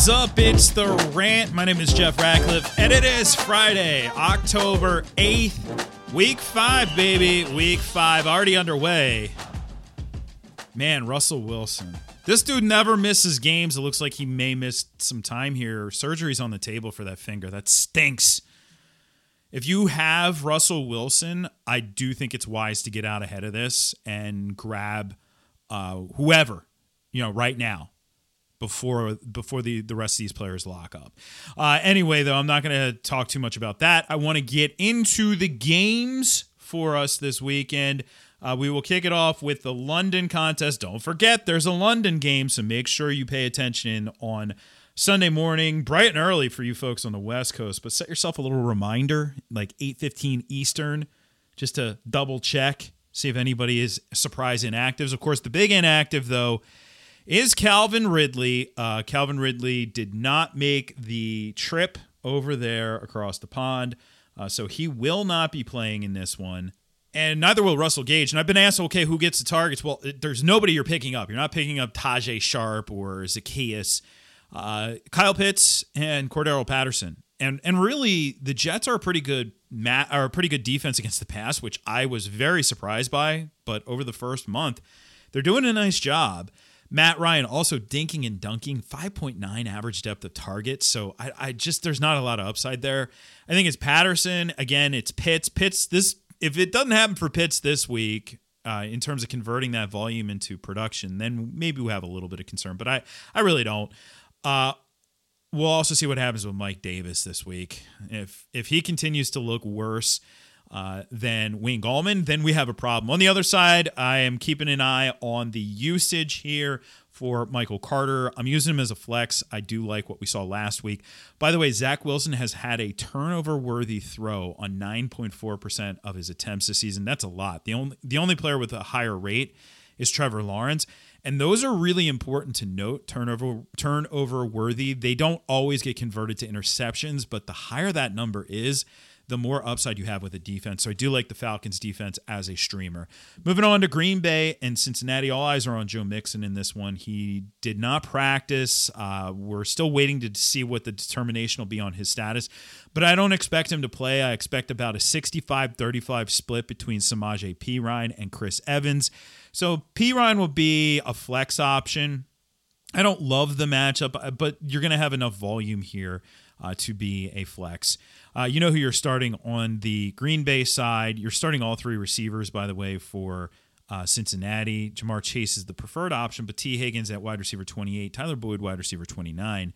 is up? It's the rant. My name is Jeff Ratcliffe, and it is Friday, October 8th, week five, baby. Week five already underway. Man, Russell Wilson. This dude never misses games. It looks like he may miss some time here. Surgery's on the table for that finger. That stinks. If you have Russell Wilson, I do think it's wise to get out ahead of this and grab uh, whoever, you know, right now before before the the rest of these players lock up. Uh, anyway, though, I'm not going to talk too much about that. I want to get into the games for us this weekend. Uh, we will kick it off with the London contest. Don't forget, there's a London game, so make sure you pay attention on Sunday morning, bright and early for you folks on the West Coast. But set yourself a little reminder, like 8:15 Eastern, just to double check, see if anybody is surprise inactives. Of course, the big inactive though is Calvin Ridley. Uh, Calvin Ridley did not make the trip over there across the pond, uh, so he will not be playing in this one and neither will Russell Gage. And I've been asked, okay, who gets the targets? Well, there's nobody you're picking up. You're not picking up Tajae Sharpe or Zaccheaus, uh, Kyle Pitts, and Cordarrelle Patterson. And and really, the Jets are a pretty good mat are a pretty good defense against the pass, which I was very surprised by. But over the first month, they're doing a nice job. Matt Ryan also dinking and dunking, 5.9 average depth of target. So I, I just there's not a lot of upside there. I think it's Patterson again. It's Pitts. Pitts. This if it doesn't happen for Pitts this week, uh, in terms of converting that volume into production, then maybe we have a little bit of concern. But I, I really don't. Uh, we'll also see what happens with Mike Davis this week. If if he continues to look worse uh, than Wayne Gallman, then we have a problem. On the other side, I am keeping an eye on the usage here for Michael Carter. I'm using him as a flex. I do like what we saw last week. By the way, Zach Wilson has had a turnover worthy throw on 9.4% of his attempts this season. That's a lot. The only the only player with a higher rate is Trevor Lawrence. And those are really important to note. Turnover turnover worthy. They don't always get converted to interceptions, but the higher that number is, the more upside you have with a defense. So I do like the Falcons defense as a streamer. Moving on to Green Bay and Cincinnati. All eyes are on Joe Mixon in this one. He did not practice. Uh, we're still waiting to see what the determination will be on his status, but I don't expect him to play. I expect about a 65 35 split between Samaje Perine and Chris Evans. So Perine will be a flex option. I don't love the matchup, but you're going to have enough volume here uh, to be a flex. Uh, you know who you're starting on the Green Bay side. You're starting all three receivers, by the way, for uh, Cincinnati. Ja'Marr Chase is the preferred option, but Tee Higgins at wide receiver 28, Tyler Boyd wide receiver 29.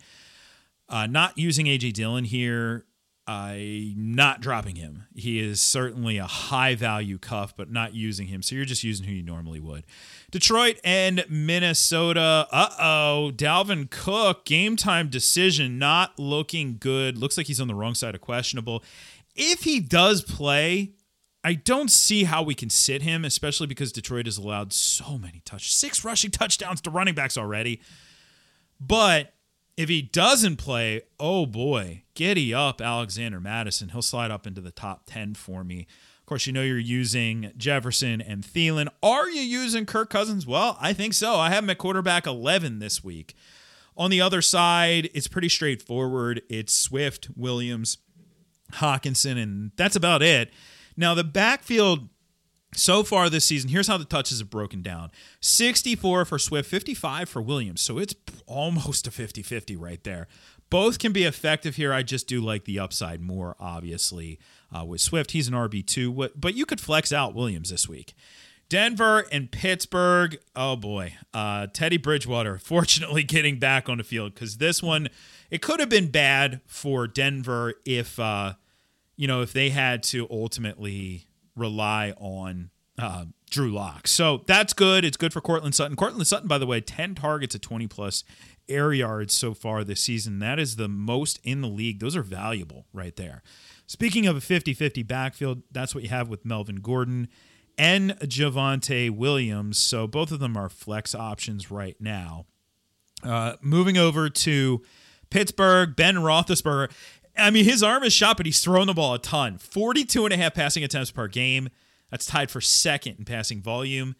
Uh, not using AJ Dillon here. I'm not dropping him. He is certainly a high value cuff, but not using him. So you're just using who you normally would. Detroit and Minnesota. Uh oh. Dalvin Cook, game time decision, not looking good. Looks like he's on the wrong side of questionable. If he does play, I don't see how we can sit him, especially because Detroit has allowed so many touch, six rushing touchdowns to running backs already. But if he doesn't play, oh boy, giddy up, Alexander Mattison. He'll slide up into the top 10 for me. Of course, you know you're using Jefferson and Thielen. Are you using Kirk Cousins? Well, I think so. I have him at quarterback 11 this week. On the other side, it's pretty straightforward. It's Swift, Williams, Hockenson, and that's about it. Now, the backfield so far this season, here's how the touches have broken down 64 for Swift, 55 for Williams. So it's almost a 50 50 right there. Both can be effective here. I just do like the upside more, obviously, uh, with Swift. He's an RB2, but you could flex out Williams this week. Denver and Pittsburgh. Oh boy. Uh, Teddy Bridgewater, fortunately, getting back on the field because this one, it could have been bad for Denver if, uh, you know, if they had to ultimately rely on uh, Drew Lock. So that's good. It's good for Courtland Sutton. Courtland Sutton, by the way, 10 targets at 20 plus air yards so far this season. That is the most in the league. Those are valuable right there. Speaking of a 50 50 backfield, that's what you have with Melvin Gordon and Javonte Williams. So both of them are flex options right now. Uh, moving over to Pittsburgh, Ben Roethlisberger. I mean, his arm is shot, but he's thrown the ball a ton. 42 and a half passing attempts per game. That's tied for second in passing volume.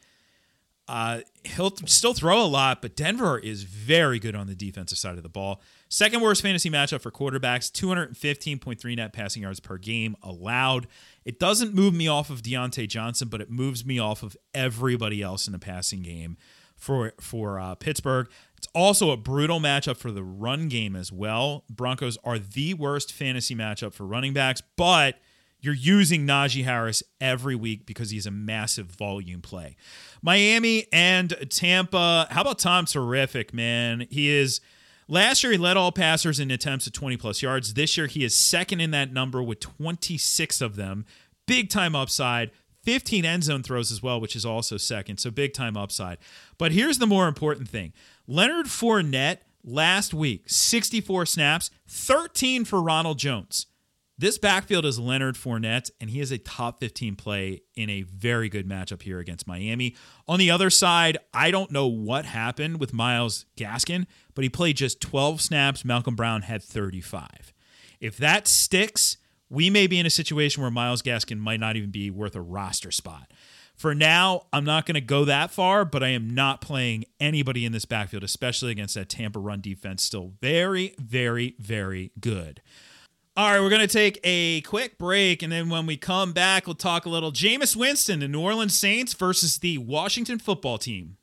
Uh, he'll still throw a lot, but Denver is very good on the defensive side of the ball. Second worst fantasy matchup for quarterbacks, 215.3 net passing yards per game allowed. It doesn't move me off of Diontae Johnson, but it moves me off of everybody else in the passing game for for uh, Pittsburgh. It's also a brutal matchup for the run game as well. Broncos are the worst fantasy matchup for running backs, but you're using Najee Harris every week because he's a massive volume play. Miami and Tampa. How about Tom Terrific, man? He is. Last year, he led all passers in attempts at 20 plus yards. This year, he is second in that number with 26 of them. Big time upside. 15 end zone throws as well, which is also second. So big time upside. But here's the more important thing Leonard Fournette last week, 64 snaps, 13 for Ronald Jones. This backfield is Leonard Fournette, and he is a top 15 play in a very good matchup here against Miami. On the other side, I don't know what happened with Myles Gaskin, but he played just 12 snaps. Malcolm Brown had 35. If that sticks, we may be in a situation where Myles Gaskin might not even be worth a roster spot. For now, I'm not going to go that far, but I am not playing anybody in this backfield, especially against that Tampa run defense. Still very, very, very good. All right, we're going to take a quick break, and then when we come back, we'll talk a little Jameis Winston, the New Orleans Saints versus the Washington football team.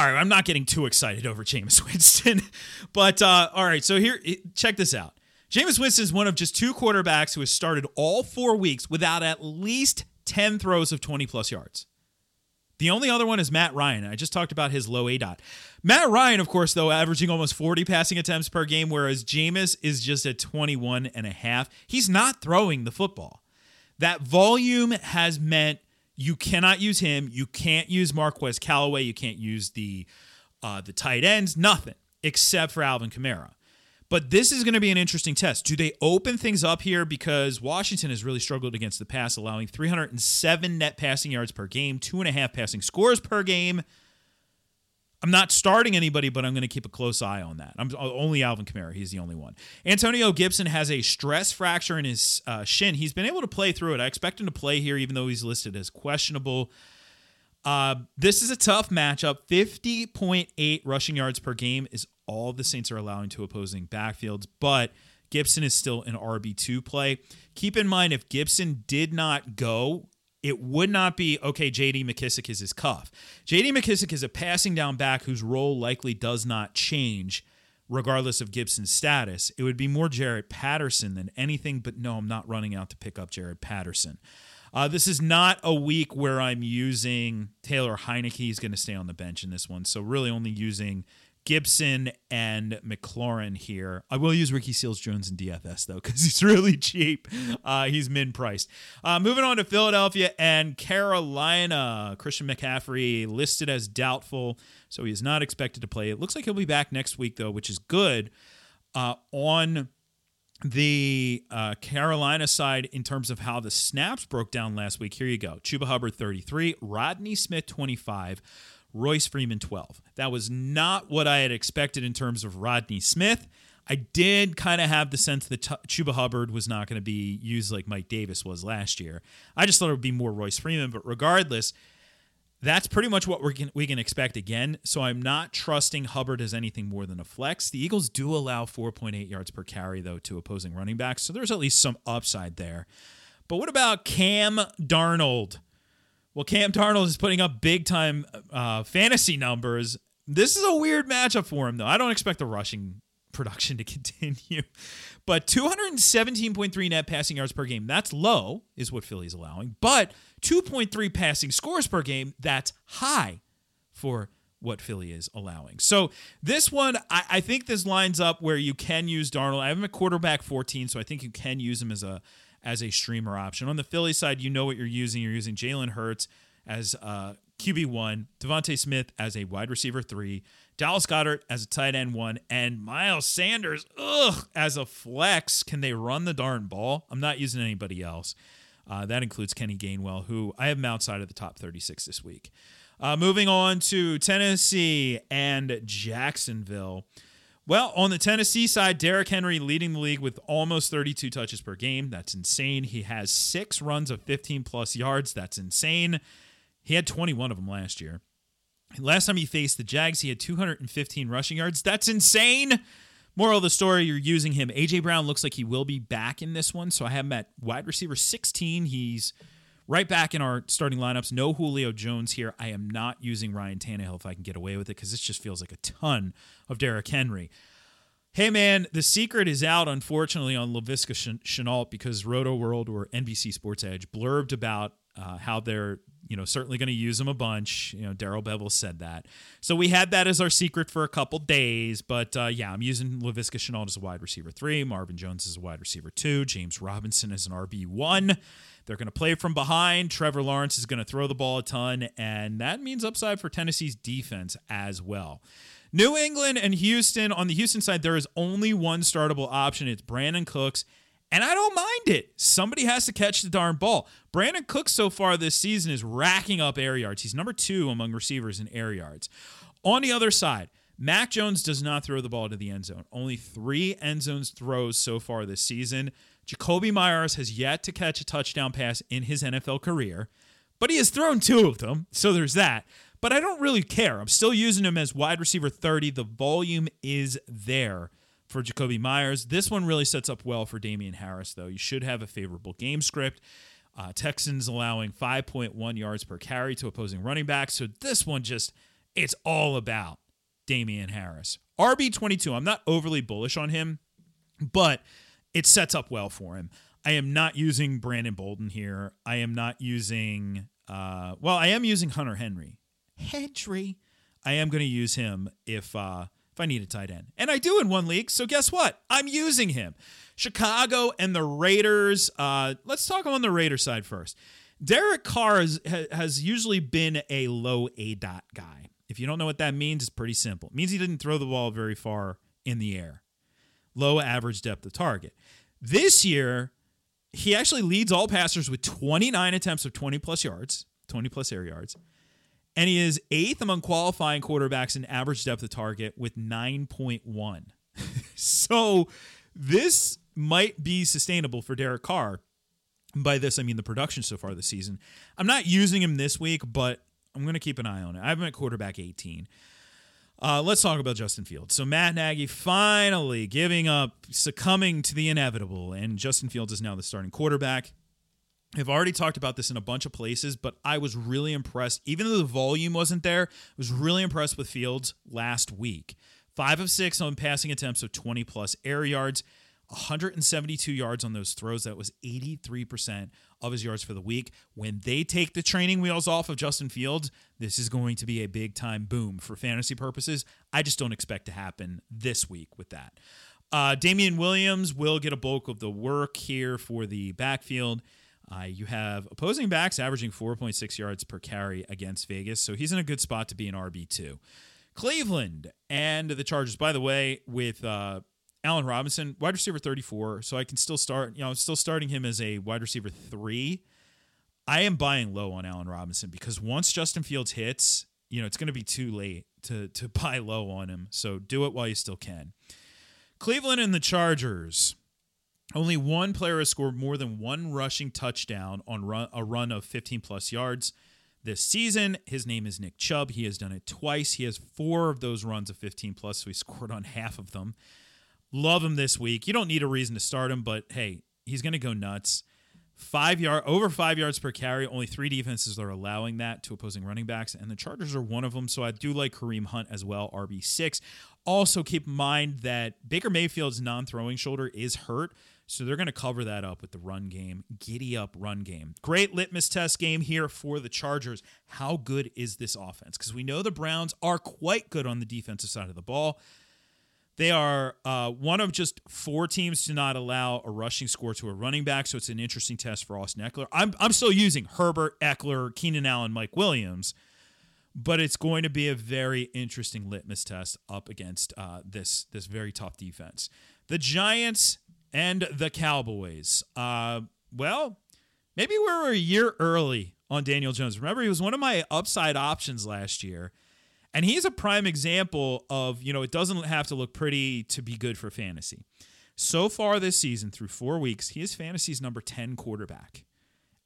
All right, I'm not getting too excited over Jameis Winston, but uh, all right. So here, check this out. Jameis Winston is one of just two quarterbacks who has started all four weeks without at least 10 throws of 20 plus yards. The only other one is Matt Ryan. I just talked about his low A dot. Matt Ryan, of course, though, averaging almost 40 passing attempts per game, whereas Jameis is just at 21 and a half. He's not throwing the football. That volume has meant you cannot use him. You can't use Marquez Callaway. You can't use the uh, the tight ends. Nothing except for Alvin Kamara. But this is going to be an interesting test. Do they open things up here because Washington has really struggled against the pass, allowing 307 net passing yards per game, two and a half passing scores per game. I'm not starting anybody, but I'm going to keep a close eye on that. I'm only Alvin Kamara. He's the only one. Antonio Gibson has a stress fracture in his uh, shin. He's been able to play through it. I expect him to play here, even though he's listed as questionable. Uh, this is a tough matchup. 50.8 rushing yards per game is all the Saints are allowing to opposing backfields, but Gibson is still an RB2 play. Keep in mind, if Gibson did not go, it would not be okay. JD McKissic is his cuff. JD McKissic is a passing down back whose role likely does not change regardless of Gibson's status. It would be more Jaret Patterson than anything, but no, I'm not running out to pick up Jaret Patterson. Uh, this is not a week where I'm using Taylor Heinicke. He's going to stay on the bench in this one. So, really only using Gibson and McLaurin here. I will use Ricky Seals Jones in DFS though because he's really cheap. Uh, he's min priced. Uh, moving on to Philadelphia and Carolina. Christian McCaffrey listed as doubtful, so he is not expected to play. It looks like he'll be back next week though, which is good. Uh, on the uh, Carolina side, in terms of how the snaps broke down last week, here you go: Chuba Hubbard 33, Rodney Smith 25. Royce Freeman 12. That was not what I had expected in terms of Rodney Smith. I did kind of have the sense that Chuba Hubbard was not going to be used like Mike Davis was last year. I just thought it would be more Royce Freeman, but regardless, that's pretty much what we can, we can expect again. So I'm not trusting Hubbard as anything more than a flex. The Eagles do allow 4.8 yards per carry, though, to opposing running backs. So there's at least some upside there. But what about Cam Darnold? Well, Cam Darnold is putting up big time uh, fantasy numbers. This is a weird matchup for him, though. I don't expect the rushing production to continue. But 217.3 net passing yards per game, that's low, is what Philly's allowing. But 2.3 passing scores per game, that's high for what Philly is allowing. So this one, I, I think this lines up where you can use Darnold. I have him at quarterback 14, so I think you can use him as a as a streamer option. On the Philly side, you know what you're using. You're using Jalen Hurts as uh, QB1, DeVonta Smith as a wide receiver three, Dallas Goedert as a tight end one, and Miles Sanders, ugh, as a flex. Can they run the darn ball? I'm not using anybody else. Uh, that includes Kenny Gainwell, who I have him outside of the top 36 this week. Uh, moving on to Tennessee and Jacksonville. Well, on the Tennessee side, Derrick Henry leading the league with almost 32 touches per game. That's insane. He has six runs of 15 plus yards. That's insane. He had 21 of them last year. Last time he faced the Jags, he had 215 rushing yards. That's insane. Moral of the story, you're using him. AJ Brown looks like he will be back in this one. So I have him at wide receiver 16. He's right back in our starting lineups. No Julio Jones here. I am not using Ryan Tannehill if I can get away with it because this just feels like a ton of Derrick Henry. Hey man, the secret is out unfortunately on Laviska Shenault because Roto World or NBC Sports Edge blurbed about uh, how they're you know certainly going to use them a bunch. You know, Darrell Bevell said that, so we had that as our secret for a couple days. But uh, yeah, I'm using Laviska Shenault as a wide receiver three, Marvin Jones as a wide receiver two, James Robinson as an RB one. They're going to play from behind. Trevor Lawrence is going to throw the ball a ton, and that means upside for Tennessee's defense as well. New England and Houston, on the Houston side, there is only one startable option. It's Brandin Cooks. And I don't mind it. Somebody has to catch the darn ball. Brandin Cooks so far this season is racking up air yards. He's number two among receivers in air yards. On the other side, Mac Jones does not throw the ball to the end zone. Only three end zones throws so far this season. Jakobi Meyers has yet to catch a touchdown pass in his NFL career, but he has thrown two of them. So there's that. But I don't really care. I'm still using him as wide receiver 30. The volume is there for Jakobi Meyers. This one really sets up well for Damien Harris, though. You should have a favorable game script. Uh, Texans allowing 5.1 yards per carry to opposing running backs. So this one just, it's all about Damien Harris. RB22, I'm not overly bullish on him, but it sets up well for him. I am not using Brandon Bolden here. I am not using, uh, well, I am using Hunter Henry. Henry. I am going to use him if uh, if I need a tight end, and I do in one league. So guess what? I'm using him. Chicago and the Raiders. Uh, let's talk on the Raider side first. Derek Carr has, has usually been a low A dot guy. If you don't know what that means, it's pretty simple. It means he didn't throw the ball very far in the air low average depth of target. This year, he actually leads all passers with 29 attempts of 20 plus yards, 20 plus air yards. And he is eighth among qualifying quarterbacks in average depth of target with 9.1. so this might be sustainable for Derek Carr. By this, I mean the production so far this season. I'm not using him this week, but I'm going to keep an eye on it. I have him at quarterback 18. Uh, let's talk about Justin Fields. So Matt Nagy finally giving up, succumbing to the inevitable, and Justin Fields is now the starting quarterback. I've already talked about this in a bunch of places, but I was really impressed. Even though the volume wasn't there, I was really impressed with Fields last week. Five of six on passing attempts of 20 plus air yards. 172 yards on those throws. That was 83% of his yards for the week. When they take the training wheels off of Justin Fields, this is going to be a big time boom for fantasy purposes. I just don't expect to happen this week with that. Uh, Damien Williams will get a bulk of the work here for the backfield. Uh, you have opposing backs averaging 4.6 yards per carry against Vegas, so he's in a good spot to be an RB2. Cleveland and the Chargers, by the way, with uh, Allen Robinson, wide receiver 34. So I can still start, you know, I'm still starting him as a wide receiver three. I am buying low on Allen Robinson because once Justin Fields hits, you know, it's going to be too late to, to buy low on him. So do it while you still can. Cleveland and the Chargers. Only one player has scored more than one rushing touchdown on run, a run of 15 plus yards this season. His name is Nick Chubb. He has done it twice. He has four of those runs of 15 plus, so he scored on half of them. Love him this week. You don't need a reason to start him, but hey, he's going to go nuts. Five yard over five yards per carry. Only three defenses are allowing that to opposing running backs, and the Chargers are one of them. So I do like Kareem Hunt as well, RB six. Also keep in mind that Baker Mayfield's non-throwing shoulder is hurt, so they're going to cover that up with the run game. Giddy up run game. Great litmus test game here for the Chargers. How good is this offense? Because we know the Browns are quite good on the defensive side of the ball. They are uh, one of just four teams to not allow a rushing score to a running back, so it's an interesting test for Austin Ekeler. I'm, I'm still using Herbert, Ekeler, Keenan Allen, Mike Williams, but it's going to be a very interesting litmus test up against uh, this this very tough defense. The Giants and the Cowboys. Uh, well, maybe we were a year early on Daniel Jones. Remember, he was one of my upside options last year. And he's a prime example of, you know, it doesn't have to look pretty to be good for fantasy. So far this season, through four weeks, he is fantasy's number 10 quarterback.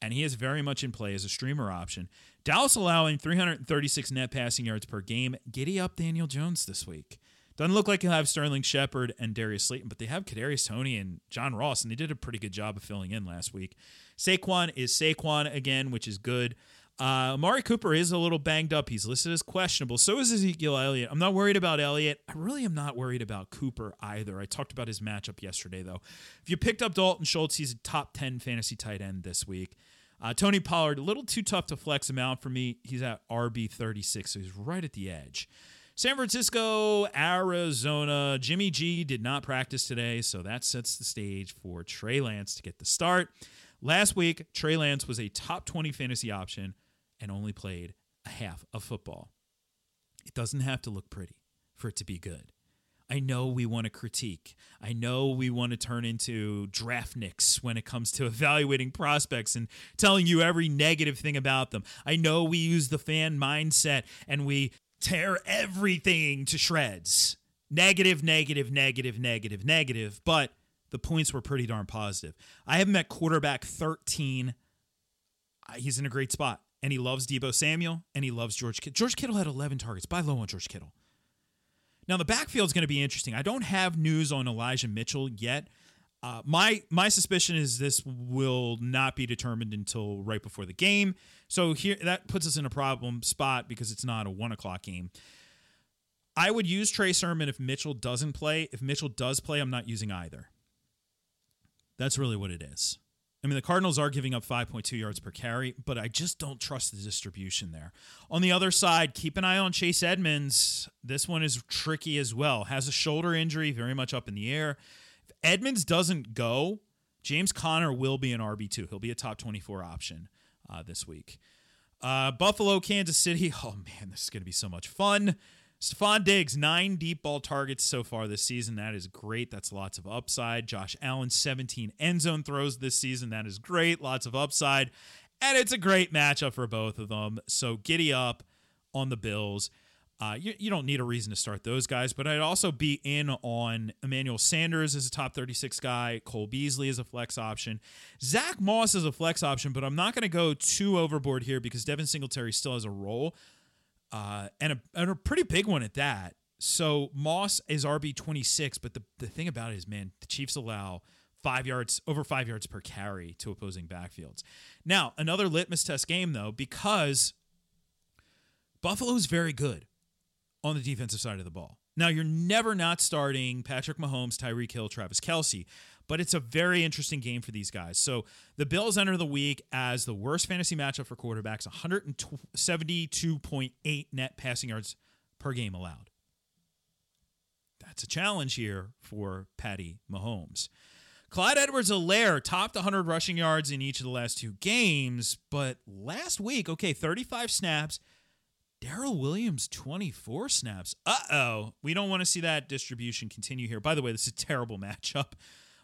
And he is very much in play as a streamer option. Dallas allowing 336 net passing yards per game. Giddy up Daniel Jones this week. Doesn't look like he'll have Sterling Shepard and Darius Slayton, but they have Kadarius Toney and John Ross, and they did a pretty good job of filling in last week. Saquon is Saquon again, which is good. Uh, Amari Cooper is a little banged up. He's listed as questionable. So is Ezekiel Elliott. I'm not worried about Elliott. I really am not worried about Cooper either. I talked about his matchup yesterday, though. If you picked up Dalton Schultz, he's a top 10 fantasy tight end this week. Uh, Tony Pollard, a little too tough to flex him out for me. He's at RB 36, so he's right at the edge. San Francisco, Arizona. Jimmy G did not practice today, so that sets the stage for Trey Lance to get the start. Last week, Trey Lance was a top 20 fantasy option and only played a half of football. It doesn't have to look pretty for it to be good. I know we want to critique. I know we want to turn into draftniks when it comes to evaluating prospects and telling you every negative thing about them. I know we use the fan mindset and we tear everything to shreds. Negative, negative, negative, negative, negative. But the points were pretty darn positive. I have him at quarterback 13. He's in a great spot and he loves Deebo Samuel, and he loves George Kittle. George Kittle had 11 targets. Buy low on George Kittle. Now the backfield is going to be interesting. I don't have news on Elijah Mitchell yet. Uh, my my suspicion is this will not be determined until right before the game. So here that puts us in a problem spot because it's not a one o'clock game. I would use Trey Sermon if Mitchell doesn't play. If Mitchell does play, I'm not using either. That's really what it is. I mean, the Cardinals are giving up 5.2 yards per carry, but I just don't trust the distribution there. On the other side, keep an eye on Chase Edmonds. This one is tricky as well. Has a shoulder injury, very much up in the air. Edmonds doesn't go, James Conner will be an RB2. He'll be a top 24 option uh, this week. Uh, Buffalo, Kansas City. Oh, man, this is going to be so much fun. Stefon Diggs, nine deep ball targets so far this season. That is great. That's lots of upside. Josh Allen, 17 end zone throws this season. That is great. Lots of upside. And it's a great matchup for both of them. So giddy up on the Bills. Uh, you, you don't need a reason to start those guys, but I'd also be in on Emmanuel Sanders as a top 36 guy, Cole Beasley as a flex option, Zach Moss as a flex option, but I'm not going to go too overboard here because Devin Singletary still has a role uh, and, a, and a pretty big one at that. So Moss is RB twenty six, but the the thing about it is, man, the Chiefs allow five yards over five yards per carry to opposing backfields. Now another litmus test game though, because Buffalo's very good on the defensive side of the ball. Now, you're never not starting Patrick Mahomes, Tyreek Hill, Travis Kelce, but it's a very interesting game for these guys. So the Bills enter the week as the worst fantasy matchup for quarterbacks 172.8 net passing yards per game allowed. That's a challenge here for Patty Mahomes. Clyde Edwards Helaire topped 100 rushing yards in each of the last two games, but last week, okay, 35 snaps, Darrel Williams, 24 snaps. Uh oh. We don't want to see that distribution continue here. By the way, this is a terrible matchup.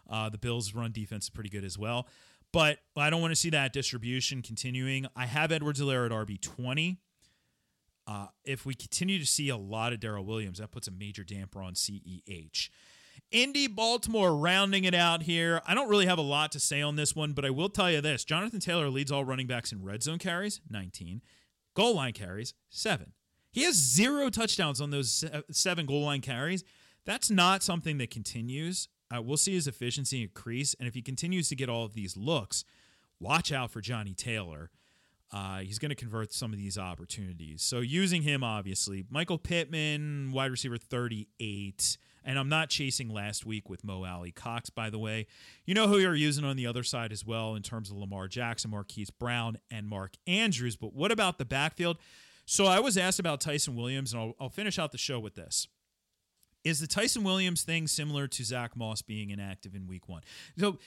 Uh, the Bills' run defense is pretty good as well. But I don't want to see that distribution continuing. I have Edwards Helaire at RB20. Uh, if we continue to see a lot of Darrel Williams, that puts a major damper on CEH. Indy, Baltimore, rounding it out here. I don't really have a lot to say on this one, but I will tell you this Jonathan Taylor leads all running backs in red zone carries, 19. Goal line carries, seven. He has zero touchdowns on those seven goal line carries. That's not something that continues. Uh, we'll see his efficiency increase. And if he continues to get all of these looks, watch out for Johnny Taylor. Uh, he's going to convert some of these opportunities. So using him, obviously, Michael Pittman, wide receiver 38. And I'm not chasing last week with Mo Alie-Cox, by the way. You know who you're using on the other side as well in terms of Lamar Jackson, Marquise Brown, and Mark Andrews. But what about the backfield? So I was asked about Ty'Son Williams, and I'll, I'll finish out the show with this. Is the Ty'Son Williams thing similar to Zach Moss being inactive in week one? So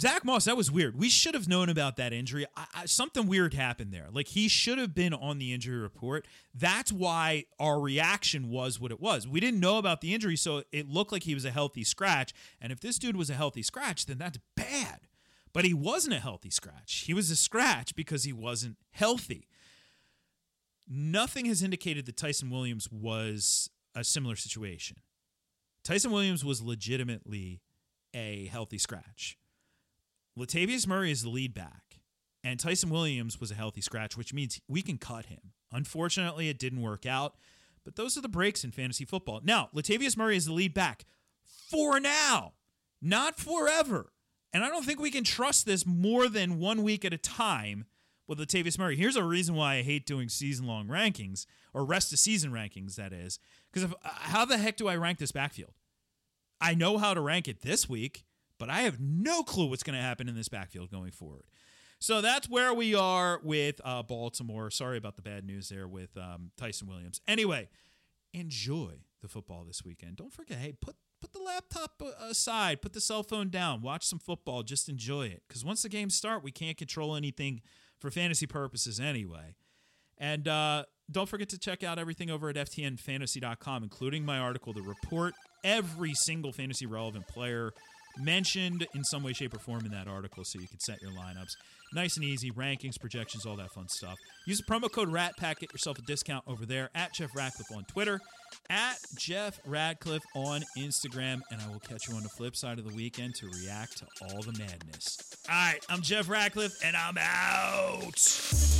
Zach Moss, that was weird. We should have known about that injury. I, I, something weird happened there. Like he should have been on the injury report. That's why our reaction was what it was. We didn't know about the injury, so it looked like he was a healthy scratch. And if this dude was a healthy scratch, then that's bad. But he wasn't a healthy scratch. He was a scratch because he wasn't healthy. nothing has indicated that Ty'Son Williams was a similar situation. Ty'Son Williams was legitimately a healthy scratch. Latavius Murray is the lead back, and Ty'Son Williams was a healthy scratch, which means we can cut him. Unfortunately, it didn't work out, but those are the breaks in fantasy football. Now, Latavius Murray is the lead back for now, not forever. And I don't think we can trust this more than one week at a time with Latavius Murray. Here's a reason why I hate doing season long rankings or rest of season rankings, that is. Because uh, how the heck do I rank this backfield? I know how to rank it this week, but I have no clue what's going to happen in this backfield going forward. So that's where we are with uh, Baltimore. Sorry about the bad news there with um, Ty'Son Williams. Anyway, enjoy the football this weekend. Don't forget, hey, put put the laptop aside, put the cell phone down, watch some football, just enjoy it. Because once the games start, we can't control anything for fantasy purposes anyway. And uh, don't forget to check out everything over at FTNFantasy.com, including my article, The Report, every single fantasy relevant player mentioned in some way, shape, or form in that article so you can set your lineups. Nice and easy, rankings, projections, all that fun stuff. Use the promo code RATPACK, get yourself a discount over there at Jeff Ratcliffe on Twitter, at Jeff Ratcliffe on Instagram, and I will catch you on the flip side of the weekend to react to all the madness. All right, I'm Jeff Ratcliffe, and I'm out.